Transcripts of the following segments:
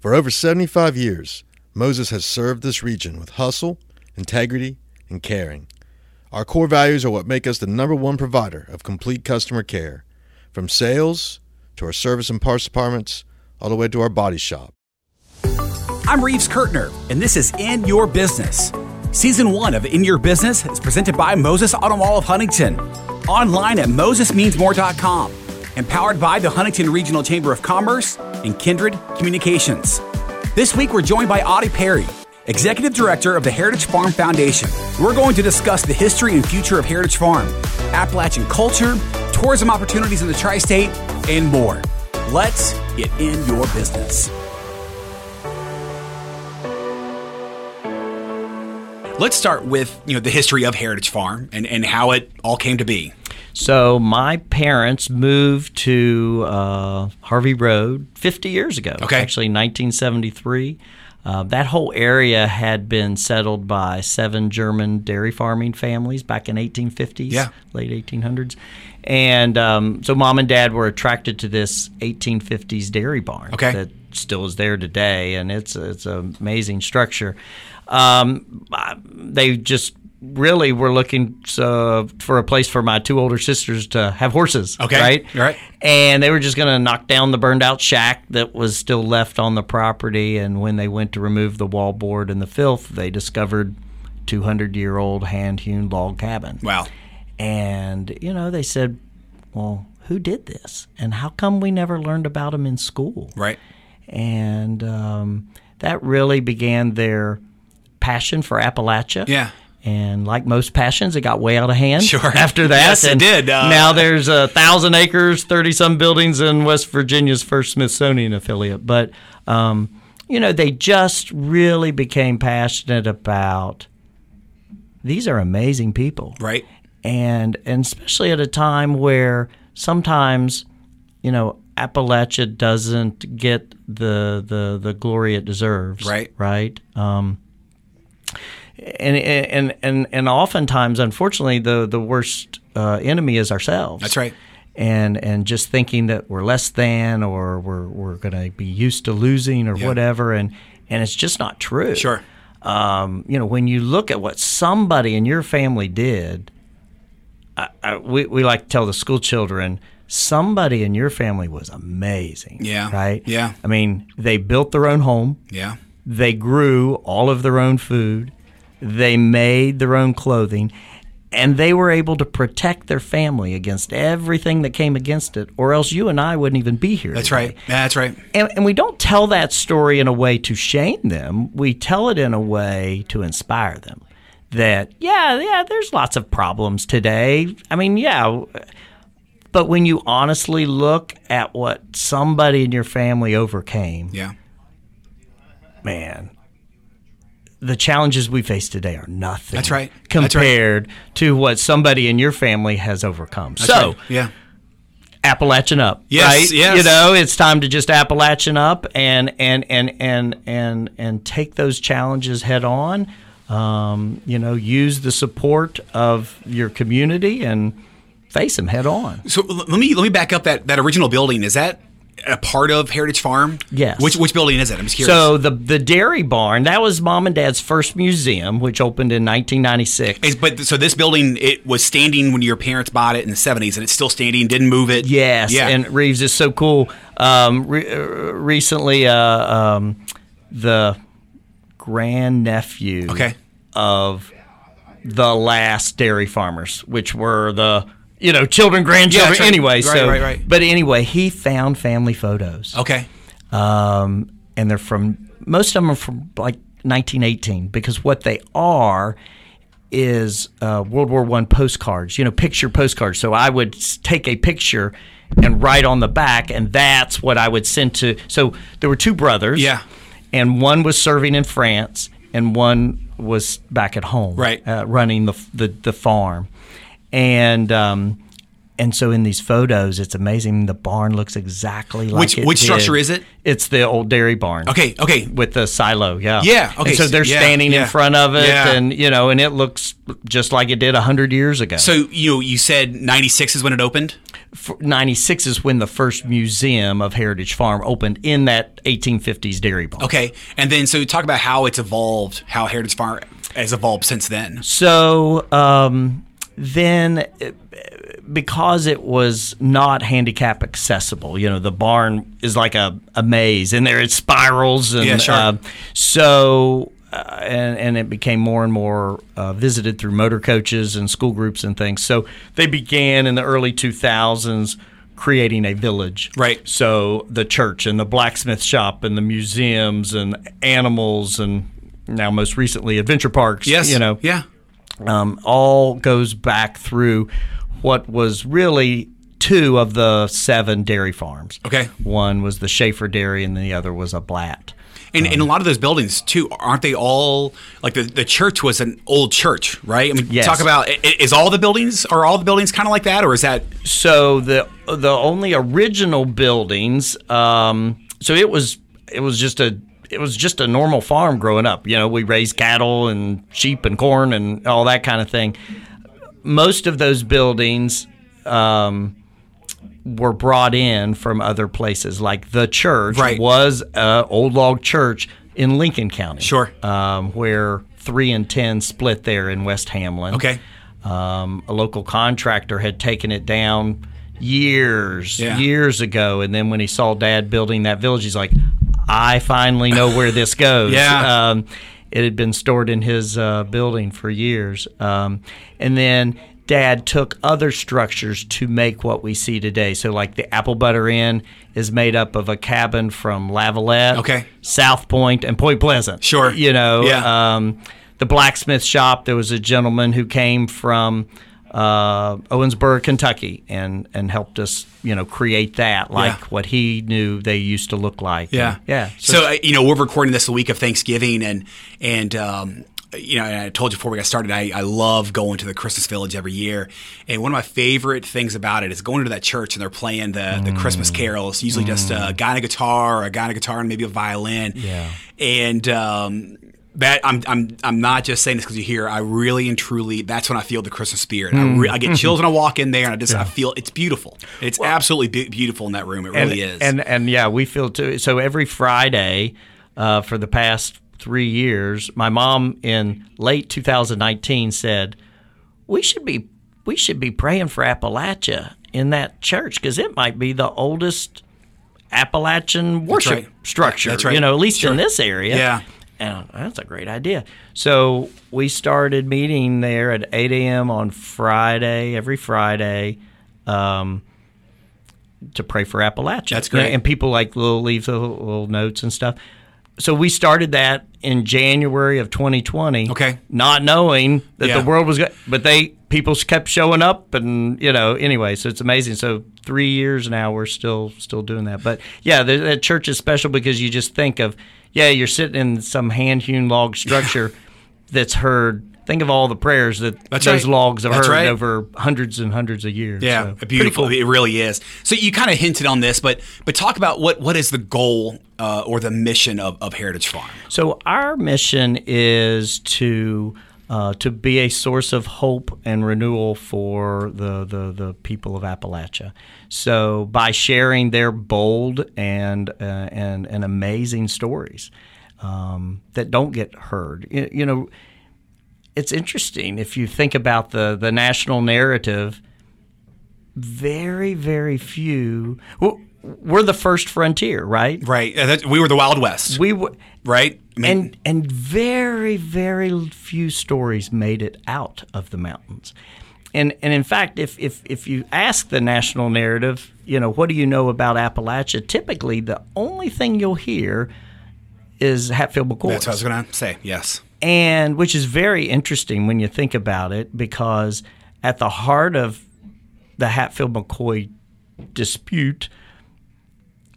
For over 75 years, Moses has served this region with hustle, integrity, and caring. Our core values are what make us the number one provider of complete customer care, from sales to our service and parts departments, all the way to our body shop. I'm Reeves Kurtner, and this is In Your Business. Season one of In Your Business is presented by Moses Auto Mall of Huntington. Online at mosesmeansmore.com and powered by the Huntington Regional Chamber of Commerce and Kindred Communications. This week, we're joined by Audy Perry, Executive Director of the Heritage Farm Foundation. We're going to discuss the history and future of Heritage Farm, Appalachian culture, tourism opportunities in the tri state, and more. Let's get in your business. Let's start with you know the history of Heritage Farm and, and how it all came to be. So my parents moved to uh, Harvey Road 50 years ago. Okay. Actually, 1973. Uh, that whole area had been settled by seven German dairy farming families back in 1850s, Yeah. late 1800s. And um, so mom and dad were attracted to this 1850s dairy barn Okay. that still is there today, and it's it's an amazing structure. Um, they just really were looking uh, for a place for my two older sisters to have horses. Okay. right, Right. and they were just going to knock down the burned out shack that was still left on the property. And when they went to remove the wallboard and the filth, they discovered 200 year old hand hewn log cabin. Wow. And, you know, they said, well, who did this? And how come we never learned about them in school? Right. And um, that really began their passion for Appalachia. Yeah. And like most passions, it got way out of hand. Sure. After that, Yes, it did. Uh, now there's a thousand acres, thirty some buildings in West Virginia's first Smithsonian affiliate. But um, you know, they just really became passionate about. These are amazing people, Right. and and especially at a time where sometimes you know Appalachia doesn't get the the the glory it deserves Right. right um and and and and oftentimes unfortunately the the worst uh, enemy is ourselves That's right. and and just thinking that we're less than or we're we're going to be used to losing or Yeah. whatever and and it's just not true Sure. um, you know, when you look at what somebody in your family did, I, I, we, we like to tell the school children, somebody in your family was amazing. Yeah. Right? Yeah. I mean, they built their own home, Yeah. they grew all of their own food, they made their own clothing, and they were able to protect their family against everything that came against it, or else you and I wouldn't even be here. That's today. right. That's right. And, and we don't tell that story in a way to shame them. We tell it in a way to inspire them. That, yeah, yeah, there's lots of problems today. I mean, yeah. But when you honestly look at what somebody in your family overcame, Yeah. man, the challenges we face today are nothing. That's right. That's right. Compared to what somebody in your family has overcome. That's so, right. yeah. Appalachian up. Yes, right? yes. You know, it's time to just Appalachian up and and and and and and take those challenges head on. Um, you know, use the support of your community and face them head on. So let me let me back up that that original building. Is that a part of Heritage Farm? Yes. Which which building is it? I'm just curious. So the the dairy barn that was mom and dad's first museum, which opened in 1996. Is- but so this building it was standing when your parents bought it in the 70s, and it's still standing. Didn't move it. Yes, Yeah. and Reeves is so cool. Um, re- uh, recently, uh, um, the grandnephew Okay. of the last dairy farmers, which were the you know children, grandchildren. right. Anyway, Right, so right, right. but anyway, he found family photos, Okay. um, and they're from most of them are from like 1918 because what they are is uh, World War One postcards, you know, picture postcards. So I would take a picture and write on the back, and that's what I would send to. So there were two brothers, Yeah. and one was serving in France, and one was back at home, Right. uh, running the, the the farm, and um, and so in these photos, it's amazing. The barn looks exactly like Which- it which structure is it? It's the old dairy barn. Okay, okay. With the silo, yeah, Yeah, okay, And so they're yeah, standing yeah. in front of it, Yeah. and you know, and it looks just like it did hundred years ago. So you you said '96 is when it opened. ninety six is when the first museum of Heritage Farm opened in that eighteen fifties dairy barn. Okay, and then so talk about how it's evolved, how Heritage Farm has evolved since then. So um, then, uh, because it was not handicap accessible, you know, the barn is like a, a maze, and there it spirals, and Yeah, sure. uh, so. Uh, and, and it became more and more uh, visited through motor coaches and school groups and things. So they began in the early 2000s creating a village. Right. So the church and the blacksmith shop and the museums and animals and now most recently adventure parks. Yes, You know, yeah, um, all goes back through what was really two of the seven dairy farms. Okay. One was the Schaefer Dairy, and the other was a Blatt. and, and a lot of those buildings too, aren't they all like the the church was an old church, right? I mean, Yes. talk about is all the buildings are all the buildings kind of like that, or is that So the the only original buildings. Um, so it was it was just a it was just a normal farm growing up. You know, we raised cattle and sheep and corn and all that kind of thing. Most of those buildings. Um, were brought in from other places, like the church Right. was a old log church in Lincoln County, Sure. um, where three and ten split there in West Hamlin. okay? Um, a local contractor had taken it down years, Yeah. years ago, and then when he saw Dad building that village, he's like, "I finally know where this goes." Yeah. Um, it had been stored in his uh, building for years, um, and then Dad took other structures to make what we see today. So, like the Apple Butter Inn is made up of a cabin from Lavalette, Okay. South Point, and Point Pleasant. Sure. you know, Yeah. um, the blacksmith shop. There was a gentleman who came from uh, Owensboro, Kentucky, and and helped us, you know, create that like Yeah. what he knew they used to look like. Yeah, And, yeah. So, uh, you know, we're recording this the week of Thanksgiving, and and um, you know, and I told you before we got started, I, I love going to the Christmas Village every year, and one of my favorite things about it is going to that church and they're playing the the Christmas carols. Usually, just a guy on a guitar, or a guy on a guitar, and maybe a violin. Yeah. and. Um, that I'm, I'm I'm not just saying this because you hear. I really and truly, that's when I feel the Christmas spirit. I, re- I get chills when I walk in there, and I just I feel it's beautiful. It's absolutely be- beautiful in that room. It and, really is. And and yeah, we feel too. So every Friday uh, for the past three years, my mom in late 2019 said we should be we should be praying for Appalachia in that church because it might be the oldest Appalachian worship right. structure. That's right. You know, at least Sure. in this area. Yeah. And that's a great idea. So we started meeting there at 8 a.m. on Friday, every Friday. Um, to pray for Appalachia. That's great. And people like will leave the little notes and stuff. So we started that in January of 2020. Okay. Not knowing that Yeah. the world was, go- but they people kept showing up, and you know, anyway. So it's amazing. So three years now, we're still still doing that. But yeah, the, that church is special because you just think of, yeah, you're sitting in some hand hewn log structure that's heard. Think of all the prayers that That's those right. logs have That's heard right. over hundreds and hundreds of years. Yeah, So, beautiful. cool. It really is. So you kind of hinted on this, but but talk about what what is the goal uh, or the mission of, of Heritage Farm? So our mission is to uh, to be a source of hope and renewal for the, the, the people of Appalachia. So by sharing their bold and uh, and and amazing stories um, that don't get heard, you, you know, it's interesting if you think about the the national narrative. Very very few. well, We're the first frontier, right? Right. Uh, that, we were the Wild West. We were right. I mean, and and very very few stories made it out of the mountains and and in fact if if if you ask the national narrative you know what do you know about appalachia typically the only thing you'll hear is hatfield mccoy that's what I was going to say. Yes. and which is very interesting when you think about it because at the heart of the hatfield mccoy dispute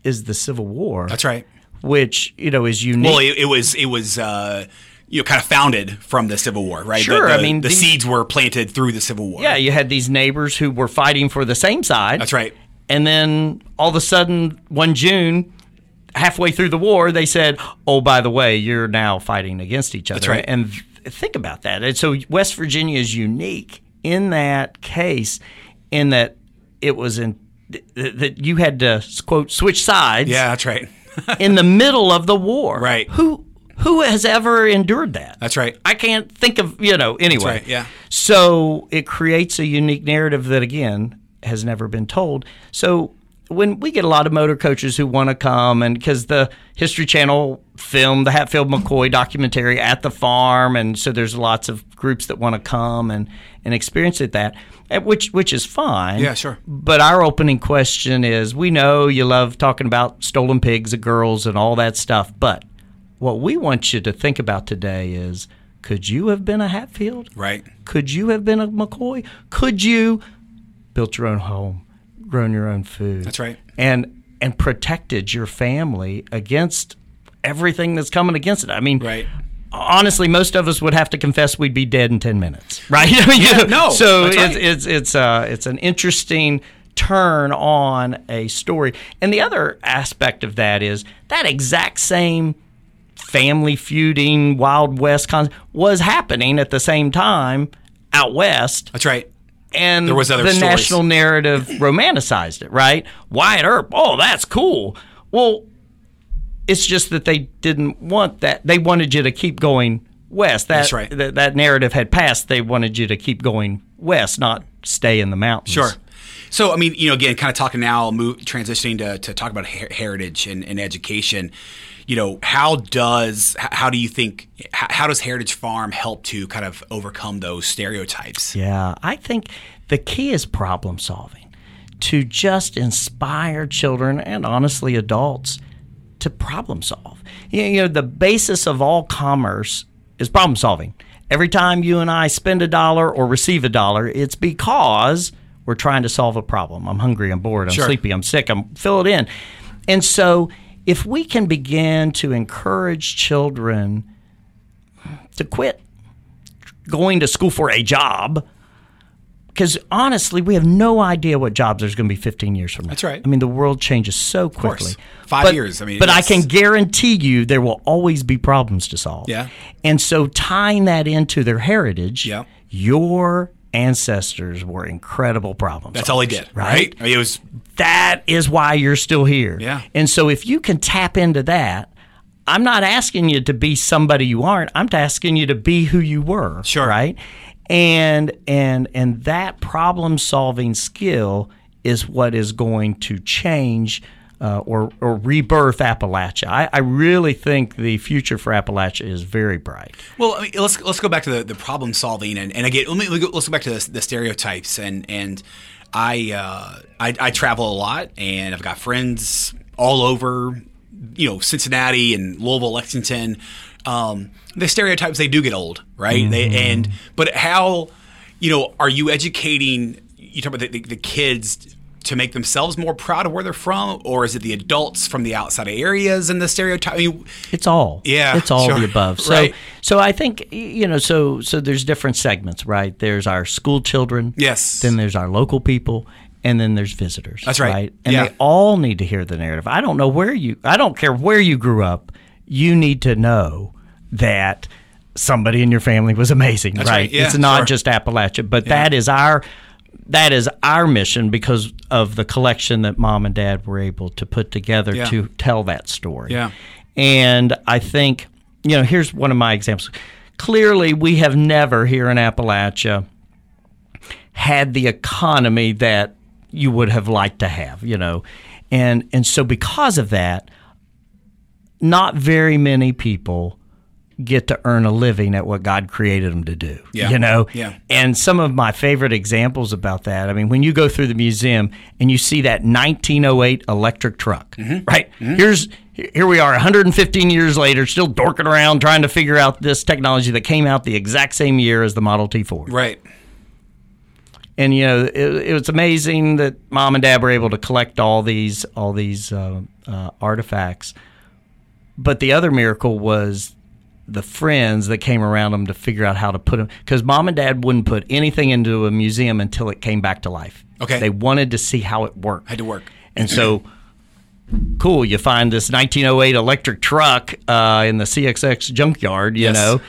is the civil war That's right. which you know is unique Well, it, it was it was uh, you know, kind of founded from the Civil War, right? Sure, The, I mean, the these- seeds were planted through the Civil War. Yeah, you had these neighbors who were fighting for the same side. That's right. And then all of a sudden, one June, halfway through the war, they said, "Oh, by the way, you're now fighting against each other." That's right. And think about that. And so West Virginia is unique in that case, in that it was in that you had to quote switch sides Yeah, that's right. in the middle of the war. Right. Who who has ever endured that? That's right. I can't think of you know anyway. right, yeah. So it creates a unique narrative that again has never been told. So when we get a lot of motor coaches who want to come and because the History Channel filmed the Hatfield McCoy documentary at the farm, and so there's lots of groups that want to come and and experience it that, eh, which which is fine. Yeah, sure. But our opening question is: We know you love talking about stolen pigs and girls and all that stuff, but what we want you to think about today is: Could you have been a Hatfield? Right. Could you have been a McCoy? Could you built your own home, grown your own food? That's right. And and protected your family against everything that's coming against it. I mean, Right. Honestly, most of us would have to confess we'd be dead in ten minutes, right? I mean, Yeah, no, So it's right. it's it's uh it's an interesting turn on a story, and the other aspect of that is that exact same family feuding Wild West con- was happening at the same time out west, That's right. And There was other the stories. national narrative romanticized it, right? Wyatt Earp, oh, that's cool. Well, it's just that they didn't want that. They wanted you to keep going west. That, That's right. That, that narrative had passed. They wanted you to keep going west, not stay in the mountains. Sure. So, I mean, you know, again, kind of talking now, move, transitioning to, to talk about her- heritage and, and education. You know, how does how do you think how, does Heritage Farm help to kind of overcome those stereotypes? Yeah, I think the key is problem solving to just inspire children and honestly adults to problem solve. You you know, the basis of all commerce is problem solving. Every time you and I spend a dollar or receive a dollar, it's because we're trying to solve a problem. I'm hungry, I'm bored, I'm Sure. sleepy, I'm sick, I'm fill it in. And so if we can begin to encourage children to quit going to school for a job because honestly, we have no idea what jobs there's going to be 15 years from now. That's right. I mean, the world changes so quickly. Five But- years, I mean, but I can guarantee you there will always be problems to solve. Yeah. And so tying that into their heritage, Yeah. your ancestors were incredible problems. That's all he did, right? I mean, it was that is why you're still here. Yeah. And so if you can tap into that, I'm not asking you to be somebody you aren't. I'm asking you to be who you were. Sure. Right. And and and that problem solving skill is what is going to change uh, or or rebirth Appalachia. I, I really think the future for Appalachia is very bright. Well, I mean, let's let's go back to the, the problem solving and, and again, let me, let me go, let's go back to the, the stereotypes and and I, uh, I I travel a lot and I've got friends all over, you know, Cincinnati and Louisville, Lexington. Um, the stereotypes they do get old, right? They and but how, you know, are you educating? You talk about the, the, the kids to make themselves more proud of where they're from, or is it the adults from the outside areas and the stereotype? I mean, It's all. Yeah, It's all sure. the above. So Right. so I think you know so so there's different segments, right? There's our school children. Yes. Then there's our local people. And then there's visitors. That's right. And Yeah. they all need to hear the narrative. I don't know where you I don't care where you grew up, you need to know that somebody in your family was amazing. Right. right. Yeah, it's not sure. just Appalachia. But that is our that is our mission because of the collection that mom and dad were able to put together Yeah. to tell that story. Yeah. And I think, you know, here's one of my examples. Clearly, we have never here in Appalachia had the economy that you would have liked to have, you know. And and so because of that, not very many people get to earn a living at what God created them to do. Yeah. You know? Yeah. And some of my favorite examples about that, I mean, when you go through the museum and you see that 1908 electric truck, Mm-hmm. right? Here's here we are 115 years later still dorking around trying to figure out this technology that came out the exact same year as the Model T Ford right. and you know it, it was amazing that mom and dad were able to collect all these all these uh, uh, artifacts but the other miracle was the friends that came around him to figure out how to put them because mom and dad wouldn't put anything into a museum until it came back to life. Okay. they wanted to see how it worked. Had to work. And so, cool, you find this 1908 electric truck uh, in the CXX junkyard, you Yes. know.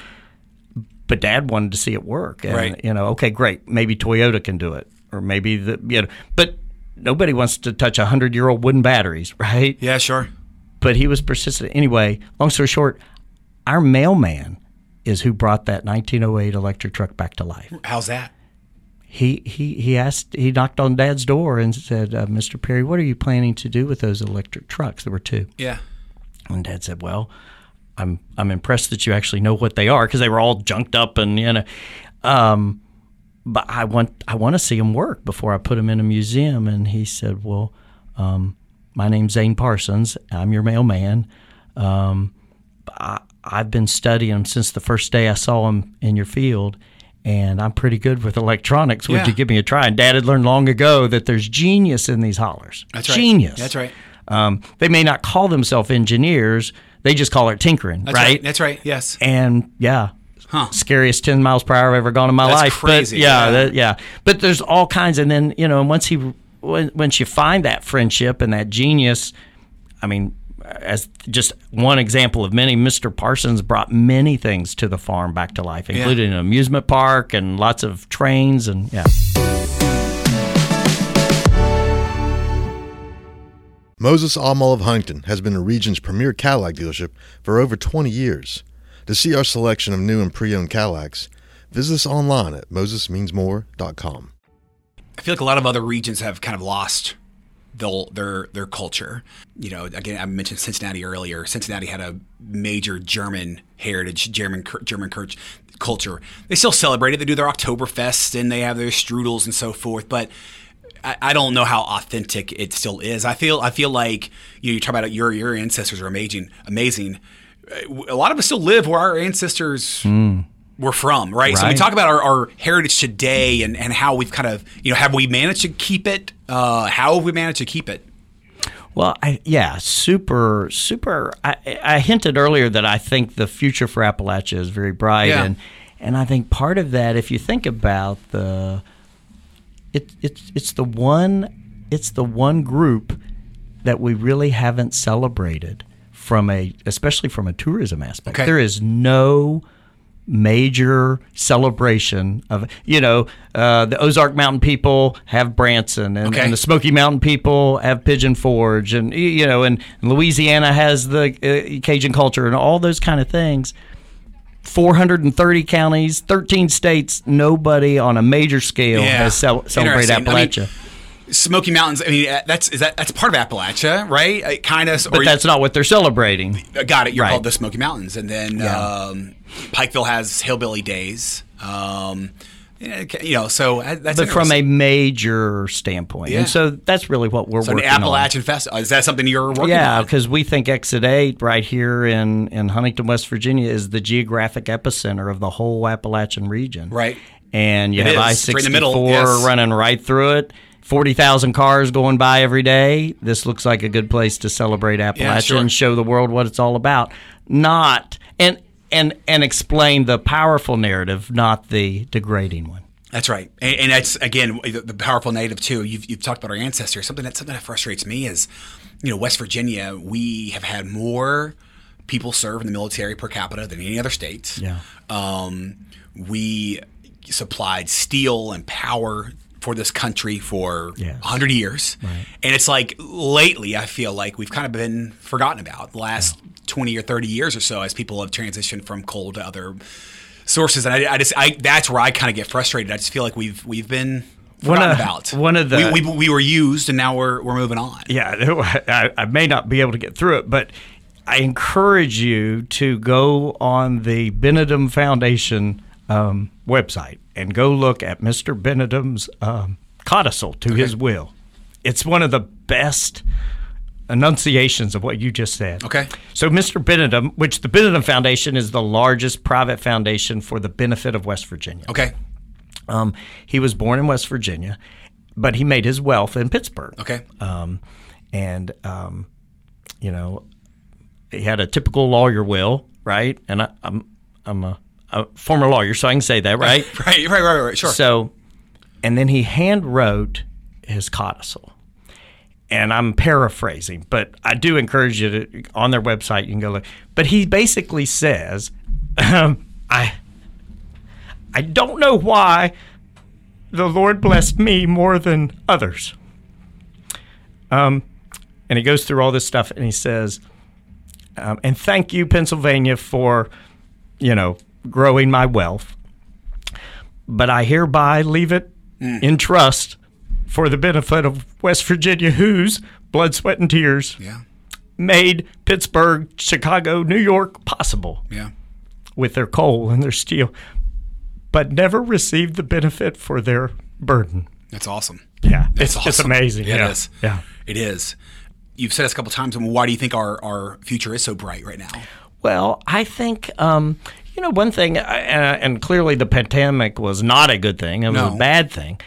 But dad wanted to see it work. And, Right. You know, okay, great. Maybe Toyota can do it. Or maybe the, you know, but nobody wants to touch 100 year old wooden batteries, right? Yeah, sure. But he was persistent. Anyway, long story short, our mailman is who brought that 1908 electric truck back to life. How's that? he he he asked he knocked on dad's door and said uh, mr perry what are you planning to do with those electric trucks? There were two. Yeah. and dad said well i'm i'm impressed that you actually know what they are because they were all junked up and you know um but i want i want to see them work before i put them in a museum. And he said well um my name's zane parsons. I'm your mailman. Um I, I've been studying them since the first day I saw them in your field, and I'm pretty good with electronics. Would Yeah. you give me a try? And Dad had learned long ago that there's genius in these hollers. That's right. Genius. That's right. Um, they may not call themselves engineers; they just call it tinkering, That's right? right. That's right. Yes. and yeah, Huh. scariest ten miles per hour I've ever gone in my That's life. crazy, But yeah, yeah. that- yeah. But there's all kinds, and then you know, once he, when, once you find that friendship and that genius, I mean, as just one example of many, Mr. Parsons brought many things to the farm back to life, including an amusement park and lots of trains and yeah. Moses Auto Mall of Huntington has been the region's premier Cadillac dealership for over 20 years. To see our selection of new and pre-owned Cadillacs, visit us online at mosesmeansmore.com. I feel like a lot of other regions have kind of lost their their culture. You know, again, I mentioned Cincinnati earlier. Cincinnati had a major German heritage, German German culture. They still celebrate it. They do their Oktoberfest and they have their strudels and so forth. But I, I don't know how authentic it still is. I feel I feel like you, know, you talk about your your ancestors are amazing. Amazing. Uh, A lot of us still live where our ancestors were from, right? So we talk about our, our heritage today and, and how we've kind of, you know, have we managed to keep it? Uh, how have we managed to keep it? Well, I, yeah, super, super. I, I hinted earlier that I think the future for Appalachia is very bright, Yeah. and and I think part of that, if you think about the, it, it's it's the one, it's the one group that we really haven't celebrated from a, especially from a tourism aspect. Okay. There is no major celebration of you know uh, the Ozark Mountain people have Branson and, Okay. and the Smoky Mountain people have Pigeon Forge and you know and Louisiana has the uh, Cajun culture and all those kind of things. 430 counties, 13 states, nobody on a major scale has cel- celebrated Interesting. I mean, Appalachia. Smoky Mountains. I mean, uh, that's is that that's part of Appalachia, right? Uh, kind of. but that's not what they're celebrating. got it. You're right. called the Smoky Mountains, and then Yeah. um, Pikeville has Hillbilly Days. Um, you know, so uh, that's But from a major standpoint. Yeah. And so that's really what we're so an working on. Appalachian Festival. Is that something you're working Yeah, because we think Exit 8 right here in, in Huntington, West Virginia is the geographic epicenter of the whole Appalachian region. Right. And you It have I right in 64 the middle, yes. running right through it. 40,000 cars going by every day. This looks like a good place to celebrate Appalachia sure. and show the world what it's all about. Not, and, and, and explain the powerful narrative, not the degrading one. That's right, and, and that's again the, the powerful narrative too. You've, you've talked about our ancestors. Something that something that frustrates me is, you know, West Virginia. We have had more people serve in the military per capita than any other state. Yeah. Um, we supplied steel and power for this country for Yeah. 100 years. And it's like lately, I feel like we've kind of been forgotten about the last 20 or 30 years or so as people have transitioned from coal to other sources. And I, I just, I, that's where I kind of get frustrated. I just feel like we've, we've been One forgotten of- about. one of the- we, we, we were used and now we're, we're moving on. Yeah, I, I may not be able to get through it, but I encourage you to go on the Benedum Foundation um, website and go look at Mr. Benedum's um, codicil to his will. It's one of the best enunciations of what you just said. Okay. So, Mr. Benedum, which the Benedum Foundation is the largest private foundation for the benefit of West Virginia. Okay. Um, he was born in West Virginia, but he made his wealth in Pittsburgh. Okay. Um, and um, you know, he had a typical lawyer will, right? And I, I'm I'm a, a former lawyer, so I can say that, right? Right, right, right, right. Sure. So, and then he hand wrote his codicil. And I'm paraphrasing, but I do encourage you to on their website you can go look. But he basically says, um, "I, I don't know why the Lord blessed me more than others." Um, and he goes through all this stuff, and he says, um, "And thank you, Pennsylvania, for, you know, growing my wealth." but I hereby leave it in trust for the benefit of West Virginia, whose blood, sweat, and tears yeah, made Pittsburgh, Chicago, New York possible yeah. with their coal and their steel, but never received the benefit for their burden. That's awesome. Yeah, That's it's, it's awesome. amazing. Yeah, yeah. it is. Yeah. It is. You've said this a couple times. and Why do you think our, our future is so bright right now? Well, I think um, you know one thing, uh, and clearly the pandemic was not a good thing; it was No. a bad thing.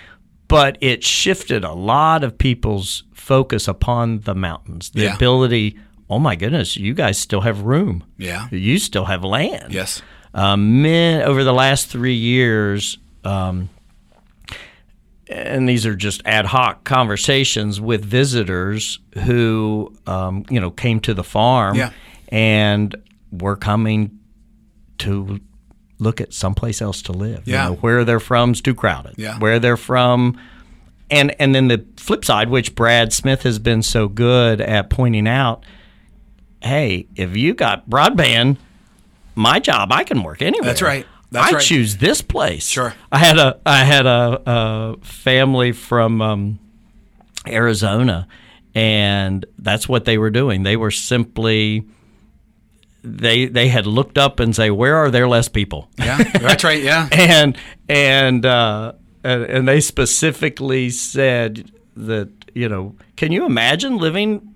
But it shifted a lot of people's focus upon the mountains, the Yeah. ability. Oh my goodness, you guys still have room. Yeah. you still have land. Yes. Um, men over the last three years, um, and these are just ad hoc conversations with visitors who, um, you know, came to the farm Yeah. and were coming to look at someplace else to live. You Yeah. know, where they're from is too crowded. Yeah. Where they're from. And, and then the flip side, which Brad Smith has been so good at pointing out, hey, if you got broadband, my job, I can work anywhere. That's right. That's I right. choose this place. Sure. I had a I had a, a family from um, Arizona, and that's what they were doing. They were simply they they had looked up and say, where are there less people? Yeah. That's right. Yeah. and and uh, and, and they specifically said that you know, can you imagine living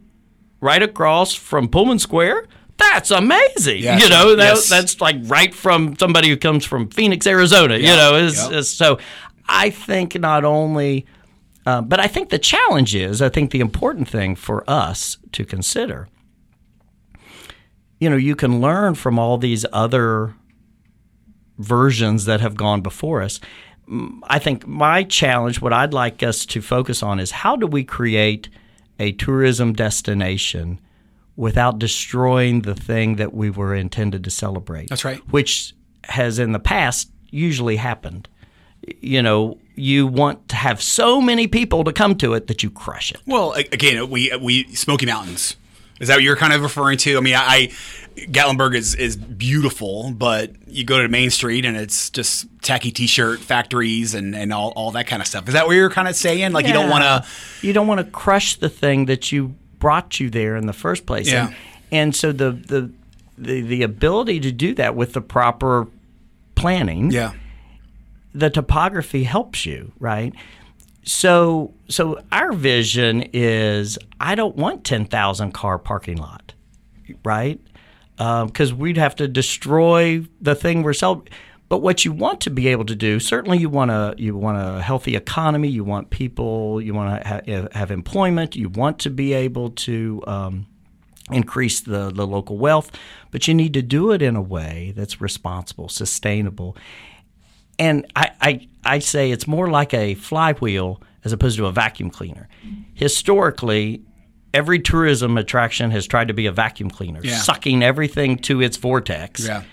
right across from Pullman Square? That's amazing. Yes. You know, that, Yes. that's like right from somebody who comes from Phoenix, Arizona. You know, is, Yep. so I think not only, uh, but I think the challenge is, I think the important thing for us to consider. You know, you can learn from all these other versions that have gone before us. Mm, I think my challenge, what I'd like us to focus on, is how do we create a tourism destination without destroying the thing that we were intended to celebrate? That's right. Which has in the past usually happened. You know, you want to have so many people to come to it that you crush it. Well, again, we we Smoky Mountains. Is that what you're kind of referring to? I mean, I, I Gatlinburg is is beautiful, but you go to Main Street and it's just tacky T-shirt factories and and all, all that kind of stuff. Is that what you're kind of saying? Like you don't want to. You don't want to crush the thing that you brought you there in the first place. Yeah. And, and so the, the the the ability to do that with the proper planning, Yeah. the topography helps you, right? So so our vision is I don't want ten thousand car parking lot, right? Because we'd have to destroy the thing we're selling. But what you want to be able to do, certainly, you want a you want a healthy economy. You want people. You want to ha- have employment. You want to be able to um, increase the, the local wealth, but you need to do it in a way that's responsible, sustainable. And I, I, I say it's more like a flywheel as opposed to a vacuum cleaner. Historically, every tourism attraction has tried to be a vacuum cleaner, Yeah. sucking everything to its vortex Yeah.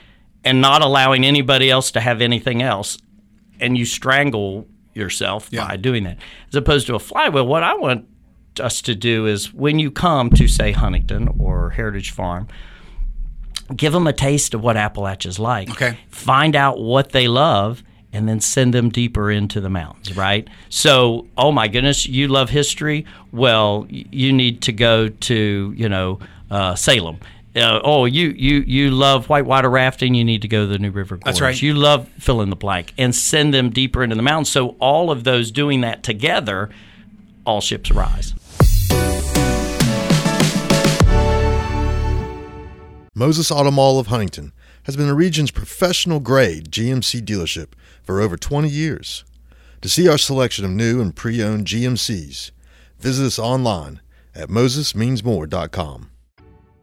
and not allowing anybody else to have anything else. And you strangle yourself Yeah. by doing that. As opposed to a flywheel, what I want us to do is when you come to, say, Huntington or Heritage Farm, give them a taste of what Appalachia's like. Okay. Find out what they love and then send them deeper into the mountains, right? So, oh my goodness, you love history? Well, you need to go to, you know, uh, Salem. Uh, oh, you, you you love whitewater rafting? You need to go to the New River Gorge. That's right. You love fill in the blank and send them deeper into the mountains. So all of those doing that together, all ships rise. Moses Auto Mall of Huntington has been the region's professional grade GMC dealership for over 20 years. To see our selection of new and pre owned GMCs, visit us online at mosesmeansmore.com.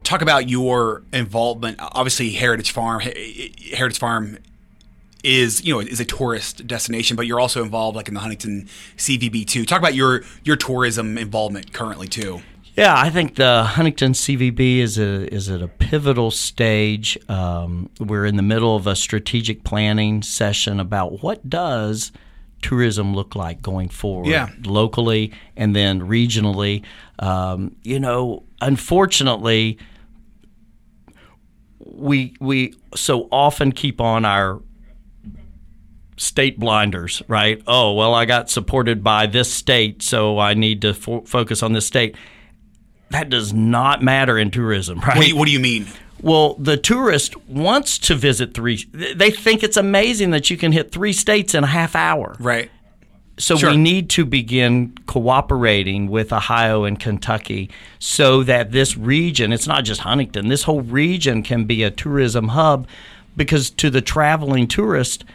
talk about your involvement. Obviously, Heritage Farm, Heritage Farm is you know is a tourist destination, but you're also involved like in the Huntington CVB too. Talk about your your tourism involvement currently too. Yeah, I think the Huntington CVB is a is at a pivotal stage. Um, we're in the middle of a strategic planning session about what does tourism look like going forward, yeah. locally and then regionally. Um, you know, unfortunately, we we so often keep on our state blinders, right? Oh, well, I got supported by this state, so I need to fo- focus on this state. That does not matter in tourism, right? What do you, what do you mean? Well, the tourist wants to visit three. They think it's amazing that you can hit three states in a half hour. Right. So Sure. we need to begin cooperating with Ohio and Kentucky so that this region, it's not just Huntington, this whole region can be a tourism hub because to the traveling tourist,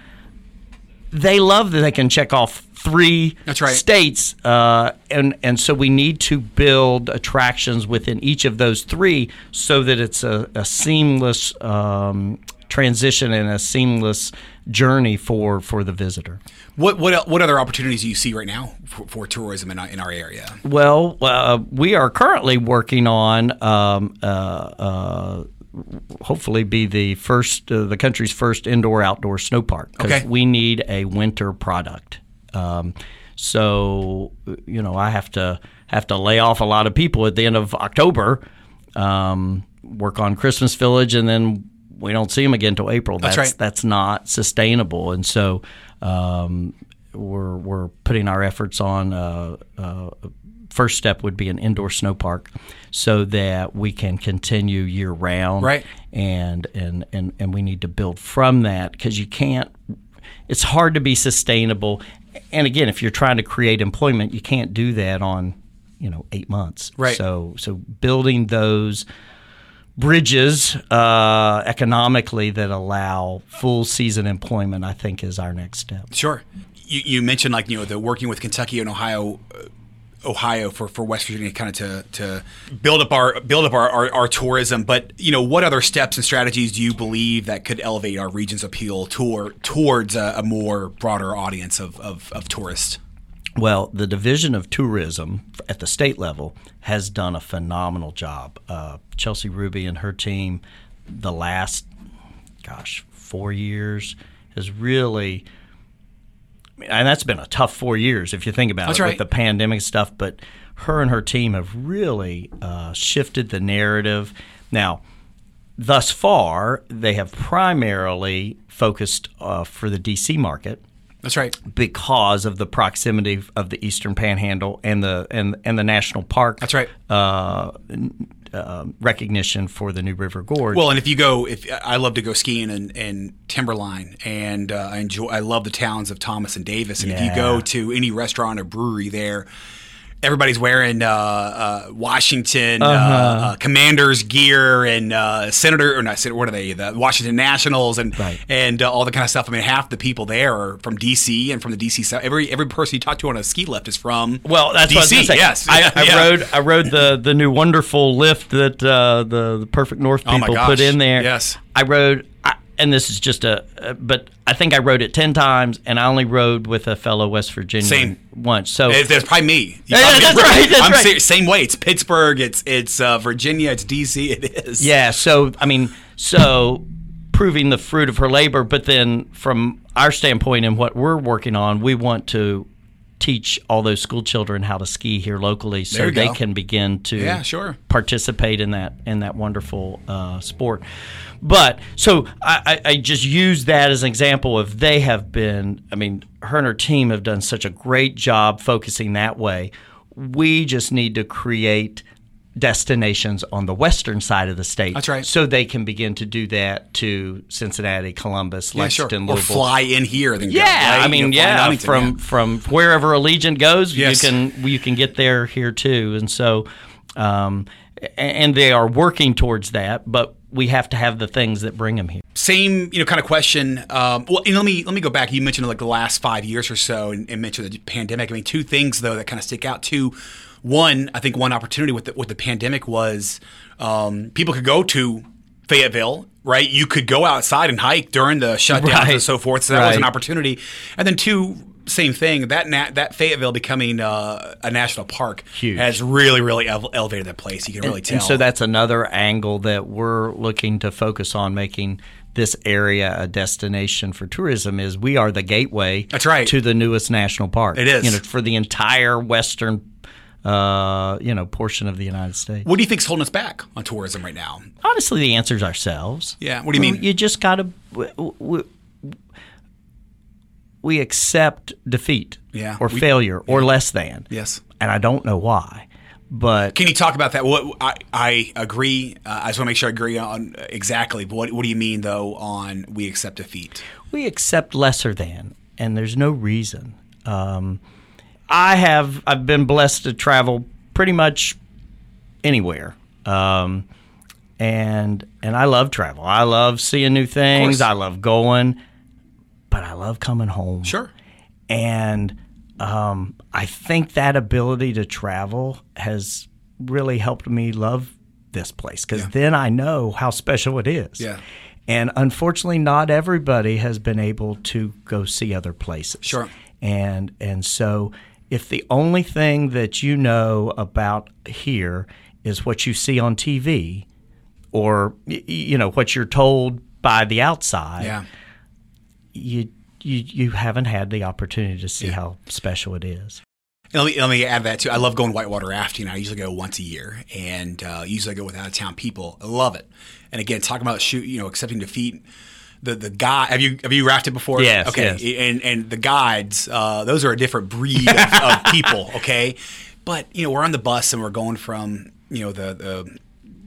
they love that they can check off three That's right. states, uh, and and so we need to build attractions within each of those three so that it's a, a seamless um, transition and a seamless journey for for the visitor. What what what other opportunities do you see right now for, for tourism in our, in our area? Well, uh, we are currently working on um, uh, uh, hopefully be the first, uh, the country's first indoor outdoor snow park. Okay. we need a winter product. Um, so you know, I have to have to lay off a lot of people at the end of October. Um, work on Christmas Village, and then we don't see them again until April. That's right. That's not sustainable, and so um, we're we're putting our efforts on. Uh, uh, first step would be an indoor snow park, so that we can continue year round. Right. And and and and we need to build from that because you can't. It's hard to be sustainable, and again, if you're trying to create employment, you can't do that on you know eight months. Right. So so building those bridges uh, economically that allow full season employment, I think, is our next step. Sure. You, you mentioned like you know the working with Kentucky and Ohio, uh, Ohio for, for West Virginia, kind of to, to build up our build up our, our, our tourism. But you know, what other steps and strategies do you believe that could elevate our region's appeal toward towards a, a more broader audience of, of, of tourists? Well, the Division of Tourism at the state level has done a phenomenal job. Uh, Chelsea Ruby and her team, the last, gosh, four years, has really, and that's been a tough four years if you think about That's it right. with the pandemic stuff. But her and her team have really uh, shifted the narrative. Now, thus far, they have primarily focused uh, for the DC market That's right. because of the proximity of the Eastern Panhandle and the and and the national park. That's right. Uh, uh, recognition for the New River Gorge. Well, and if you go, if I love to go skiing and, in Timberline, and uh, I enjoy, I love the towns of Thomas and Davis. And if you go to any restaurant or brewery there, everybody's wearing uh, uh, Washington uh uh, Commanders gear and uh, Senator or not Senator, what are they? The Washington Nationals and Right. and uh, all the kind of stuff. I mean, half the people there are from DC and from the DC South. Every every person you talk to on a ski lift is from Well, that's DC. what I was say. Yes, I, I Yeah. rode I rode the the new wonderful lift that uh, the the Perfect North Oh people gosh, put in there. yes. I rode, and this is just a, uh, but I think I rode it ten times, and I only rode with a fellow West Virginian Same. once. So It- That's probably me. You Yeah, probably- that's right, that's I'm right. Same way. It's Pittsburgh. It's it's uh, Virginia. It's DC. It is. Yeah, so I mean, so proving the fruit of her labor, but then from our standpoint and what we're working on, we want to teach all those school children how to ski here locally so they go. can begin to Yeah, sure. participate in that in that wonderful uh, sport. But so I, I, I just use that as an example of they have been. I mean, her and her team have done such a great job focusing that way. We just need to create destinations on the western side of the state. That's right. So they can begin to do that to Cincinnati, Columbus, Yeah, sure. Lexington, Or Louisville. fly in here. Then go, Yeah, right? I mean, yeah, from yeah. from wherever Allegiant goes, Yes. you can you can get there here too, and so, um, and they are working towards that, but we have to have the things that bring them here. same you know kind of question. Um, well, and let me let me go back. You mentioned like the last five years or so, and, and mentioned the pandemic. I mean, two things though that kind of stick out. Two, one, I think one opportunity with the, with the pandemic was um, people could go to Fayetteville, right? You could go outside and hike during the shutdowns Right. and so forth. So that was an opportunity. And then two, same thing. That na- that Fayetteville becoming uh, a national park Huge. has really really ele- elevated that place. You can really tell. And so that's another angle that we're looking to focus on making this area a destination for tourism is we are the gateway That's right. to the newest national park. It is. You know, for the entire western uh, you know, portion of the United States. what do you think's holding us back on tourism right now? Honestly, the answer is ourselves. Yeah, what do you mean? You just got to we, we accept defeat Yeah, or we- failure or less than. Yes. And I don't know why. But Can you talk about that? What I, I agree. Uh, I just want to make sure I agree on exactly. But what what do you mean though on we accept defeat? we accept lesser than, and there's no reason. Um, I have I've been blessed to travel pretty much anywhere, um, and and I love travel. I love seeing new things. I love going, but I love coming home. Sure. and um, I think that ability to travel has really helped me love this place because Yeah. then I know how special it is. Yeah. And unfortunately, not everybody has been able to go see other places. Sure. And and so, if the only thing that you know about here is what you see on TV, or you know what you're told by the outside, Yeah. you you you haven't had the opportunity to see how special it is. And let me, let me add that too. I love going whitewater rafting. I usually go once a year, and uh, usually I go with out of town people. I love it. And again, talking about shoot, you know, accepting defeat. The the guy have you have you rafted before? Yes, Okay. yes. And and the guides, uh, those are a different breed of, of people. Okay. But you know, we're on the bus and we're going from you know the the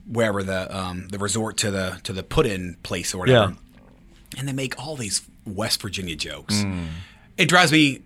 wherever the um, the resort to the to the put in place or whatever. and they make all these West Virginia jokes. It drives me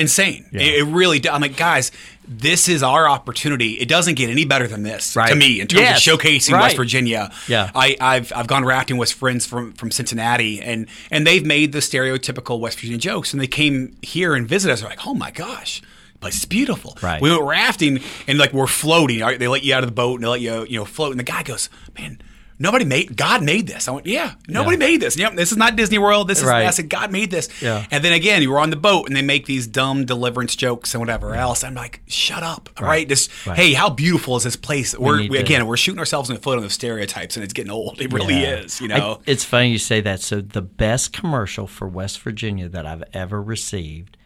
insane. It, it really. I'm like, guys, this is our opportunity. It doesn't get any better than this Right. to me in terms Yes, of showcasing right. West Virginia. Yeah. I, I've I've gone rafting with friends from from Cincinnati, and and they've made the stereotypical West Virginia jokes, and they came here and visited us. They're like, oh my gosh. Place is beautiful. Right. We went rafting and like we're floating. Right, They let you out of the boat and they let you you know float. And the guy goes, "Man, nobody made God made this." I went, "Yeah, nobody Yeah. made this. Yep, this is not Disney World. This is Right. I said God made this." Yeah. And then again, you were on the boat and they make these dumb deliverance jokes and whatever else. I'm like, shut up. Right. Just, Right. hey, how beautiful is this place? We're, we, again, we're shooting ourselves in the foot on those stereotypes and it's getting old. It really Yeah. is, you I- know? it's funny you say that. So the best commercial for West Virginia that I've ever received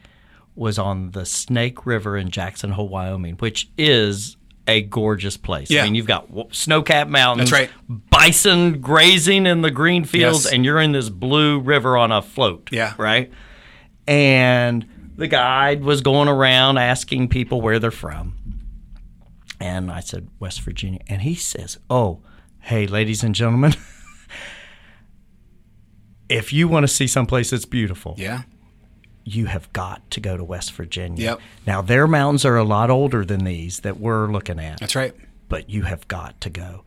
was on the Snake River in Jackson Hole, Wyoming, which is a gorgeous place. Yeah. I mean, you've got snow-capped mountains, That's right. Bison grazing in the green fields, Yes. and you're in this blue river on a float. Yeah. right. And the guide was going around asking people where they're from. And I said, West Virginia. And he says, Oh, hey, ladies and gentlemen, if you want to see someplace that's beautiful, yeah. You have got to go to West Virginia. Yep. Now, their mountains are a lot older than these that we're looking at, That's right. but you have got to go.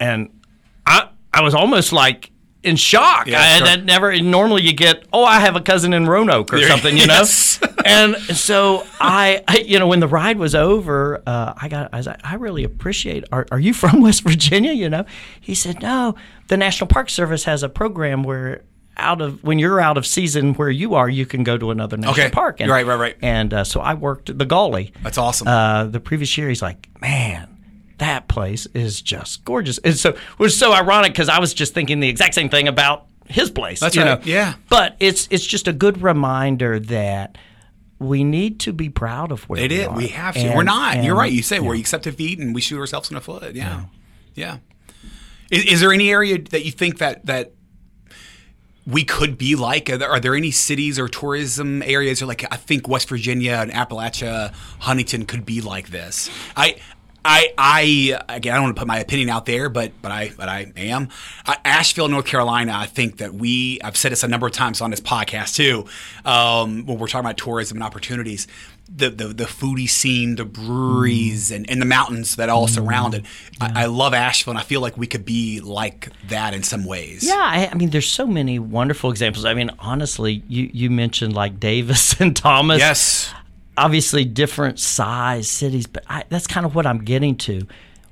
And I, I was almost like in shock. Yeah, I sure. had never, normally you get, oh, I have a cousin in Roanoke or something, you yes. know? and so I, I, you know, when the ride was over, uh, I got, I was like, I really appreciate. Are, are you from West Virginia? You know, he said, no. The National Park Service has a program where out of when you're out of season where you are, you can go to another national Okay. park. And, Right, right, right. And uh, so I worked the Gauley. That's awesome. Uh, the previous year, he's like, man. That place is just gorgeous. And so it was so ironic because I was just thinking the exact same thing about his place. That's right. know? Yeah. But it's it's just a good reminder that we need to be proud of where It we is. are. We have to. And- we're not. You're right. You say we accept defeat and we shoot ourselves in the foot. Yeah. Yeah. Is, is there any area that you think that that we could be like? Are there, are there any cities or tourism areas? Or like I think West Virginia and Appalachia, Huntington could be like this. I. I, I again, I don't want to put my opinion out there, but but I but I am. Uh, Asheville, North Carolina. I think that we. I've said this a number of times on this podcast too. Um, when we're talking about tourism and opportunities, the the, the foodie scene, the breweries, mm. and, and the mountains that all mm. surround it. I, I love Asheville, and I feel like we could be like that in some ways. Yeah, I, I mean, there's so many wonderful examples. I mean, honestly, you you mentioned like Davis and Thomas. Yes. obviously different size cities, but I, that's kind of what I'm getting to.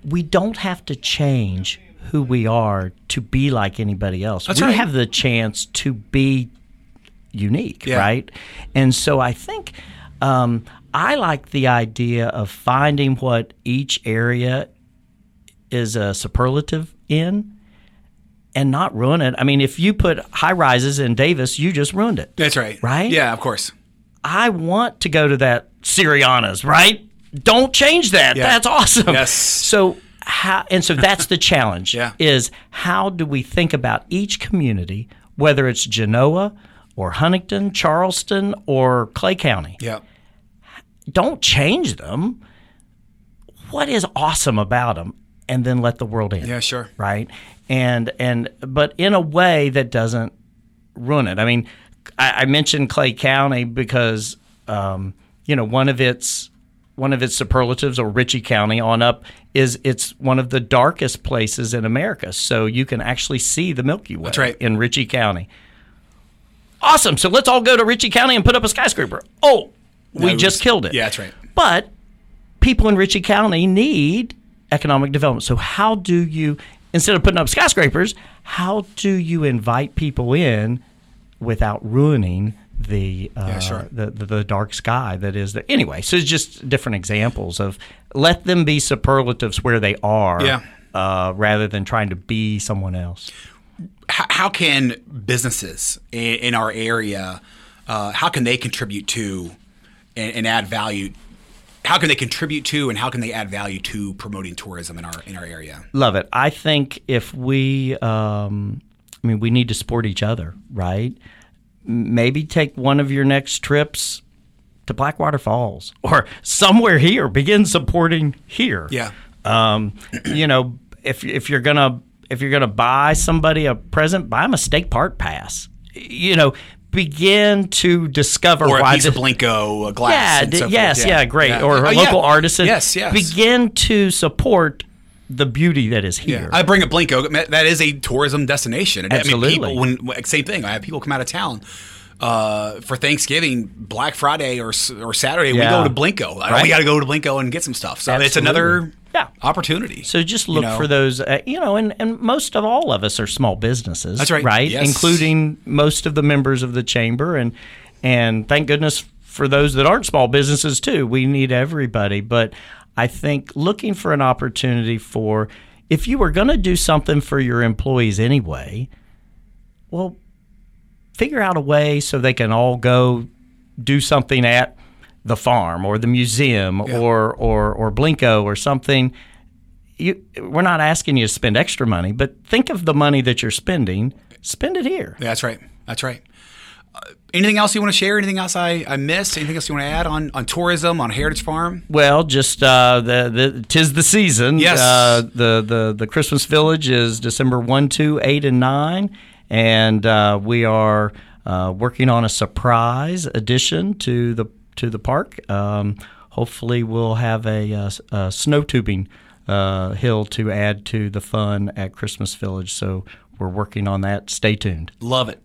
We don't have to change who we are to be like anybody else. That's we right. have the chance to be unique, Yeah. right? And so I think um, I like the idea of finding what each area is a superlative in and not ruin it. I mean, if you put high rises in Davis, you just ruined it. That's right. Right? Yeah, of course. I want to go to that Sirianni's, right? Don't change that. Yeah. That's awesome. Yes. So how and so that's the challenge Yeah. is how do we think about each community, whether it's Genoa or Huntington, Charleston, or Clay County. Yeah. Don't change them. What is awesome about them? And then let the world in Yeah, sure. right? And and but in a way that doesn't ruin it. I mean, I, I mentioned Clay County because um, you know one of its one of its superlatives, or Ritchie County on up, is it's one of the darkest places in America. So you can actually see the Milky Way That's right. in Ritchie County. Awesome. So let's all go to Ritchie County and put up a skyscraper. Oh, we No, just killed it. Yeah, that's right. But people in Ritchie County need economic development. So how do you instead of putting up skyscrapers, how do you invite people in without ruining the uh, Yeah, sure. the, the the dark sky that is there? Anyway, so it's just different examples of let them be superlatives where they are, Yeah. uh, rather than trying to be someone else. How, how can businesses in, in our area uh, how can they contribute to and, and add value how can they contribute to and how can they add value to promoting tourism in our in our area Love it. I think if we, um, I mean, we need to support each other, right? Maybe take one of your next trips to Blackwater Falls or somewhere here. Begin supporting here. yeah Um, you know, if if you're gonna if you're gonna buy somebody a present, buy them a steak part pass. You know, begin to discover or a why piece this, of Blenko a glass yeah, so yes, yeah, great. Yeah. Or Oh, a yeah. local artisan. yes yes Begin to support the beauty that is Yeah, here. I bring up Blenko. That is a tourism destination. Absolutely. I mean, people, when same thing. I have people come out of town uh, for Thanksgiving, Black Friday, or or Saturday. We go to Blenko. Right. We got to go to Blenko and get some stuff. So it's another Yeah. opportunity. So just look know? for those, uh, you know, and, and most of all of us are small businesses. That's right. Right? Yes. Including most of the members of the chamber. And, and thank goodness for those that aren't small businesses too. We need everybody. But I think looking for an opportunity for, if you were going to do something for your employees anyway, well, figure out a way so they can all go do something at the farm or the museum or, or or Blenko or something. You, we're not asking you to spend extra money, but think of the money that you're spending. Spend it here. Yeah, that's right. That's right. Uh, anything else you want to share? Anything else I, I missed? Anything else you want to add on, on tourism on Heritage Farm? Well, just uh, the the tis the season. Yes. Uh, the the the Christmas Village is December one, two, eight, and nine, and uh, we are uh, working on a surprise addition to the to the park. Um, hopefully, we'll have a, uh s- a snow tubing uh, hill to add to the fun at Christmas Village. So we're working on that. Stay tuned. Love it.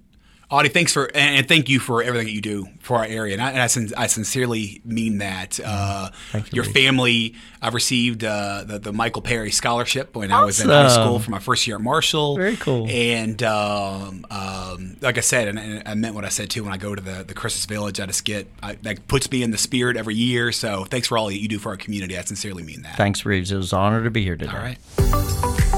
Audy, thanks for and, thank you for everything that you do for our area, and I, and I, sin- I sincerely mean that. Uh, you, your family, I've received uh, the, the Michael Perry scholarship when I was in high school for my first year at Marshall. Very cool. And um, um, like I said, and, and I meant what I said too. When I go to the the Christmas Village, I just get I, that puts me in the spirit every year. So thanks for all that you do for our community. I sincerely mean that. Thanks, Reeves. It was an honor to be here today. All right.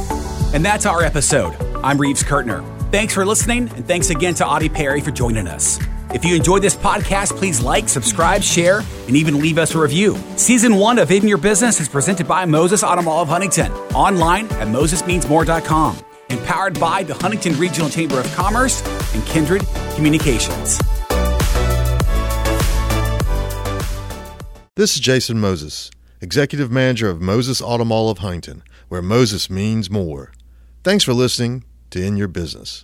And that's our episode. I'm Reeves Kurtner. Thanks for listening, and thanks again to Audy Perry for joining us. If you enjoyed this podcast, please like, subscribe, share, and even leave us a review. Season one of In Your Business is presented by Moses Auto Mall of Huntington, online at mosesmeansmore.com, and powered by the Huntington Regional Chamber of Commerce and Kindred Communications. This is Jason Moses, Executive Manager of Moses Auto Mall of Huntington, where Moses means more. Thanks for listening to In Your Business.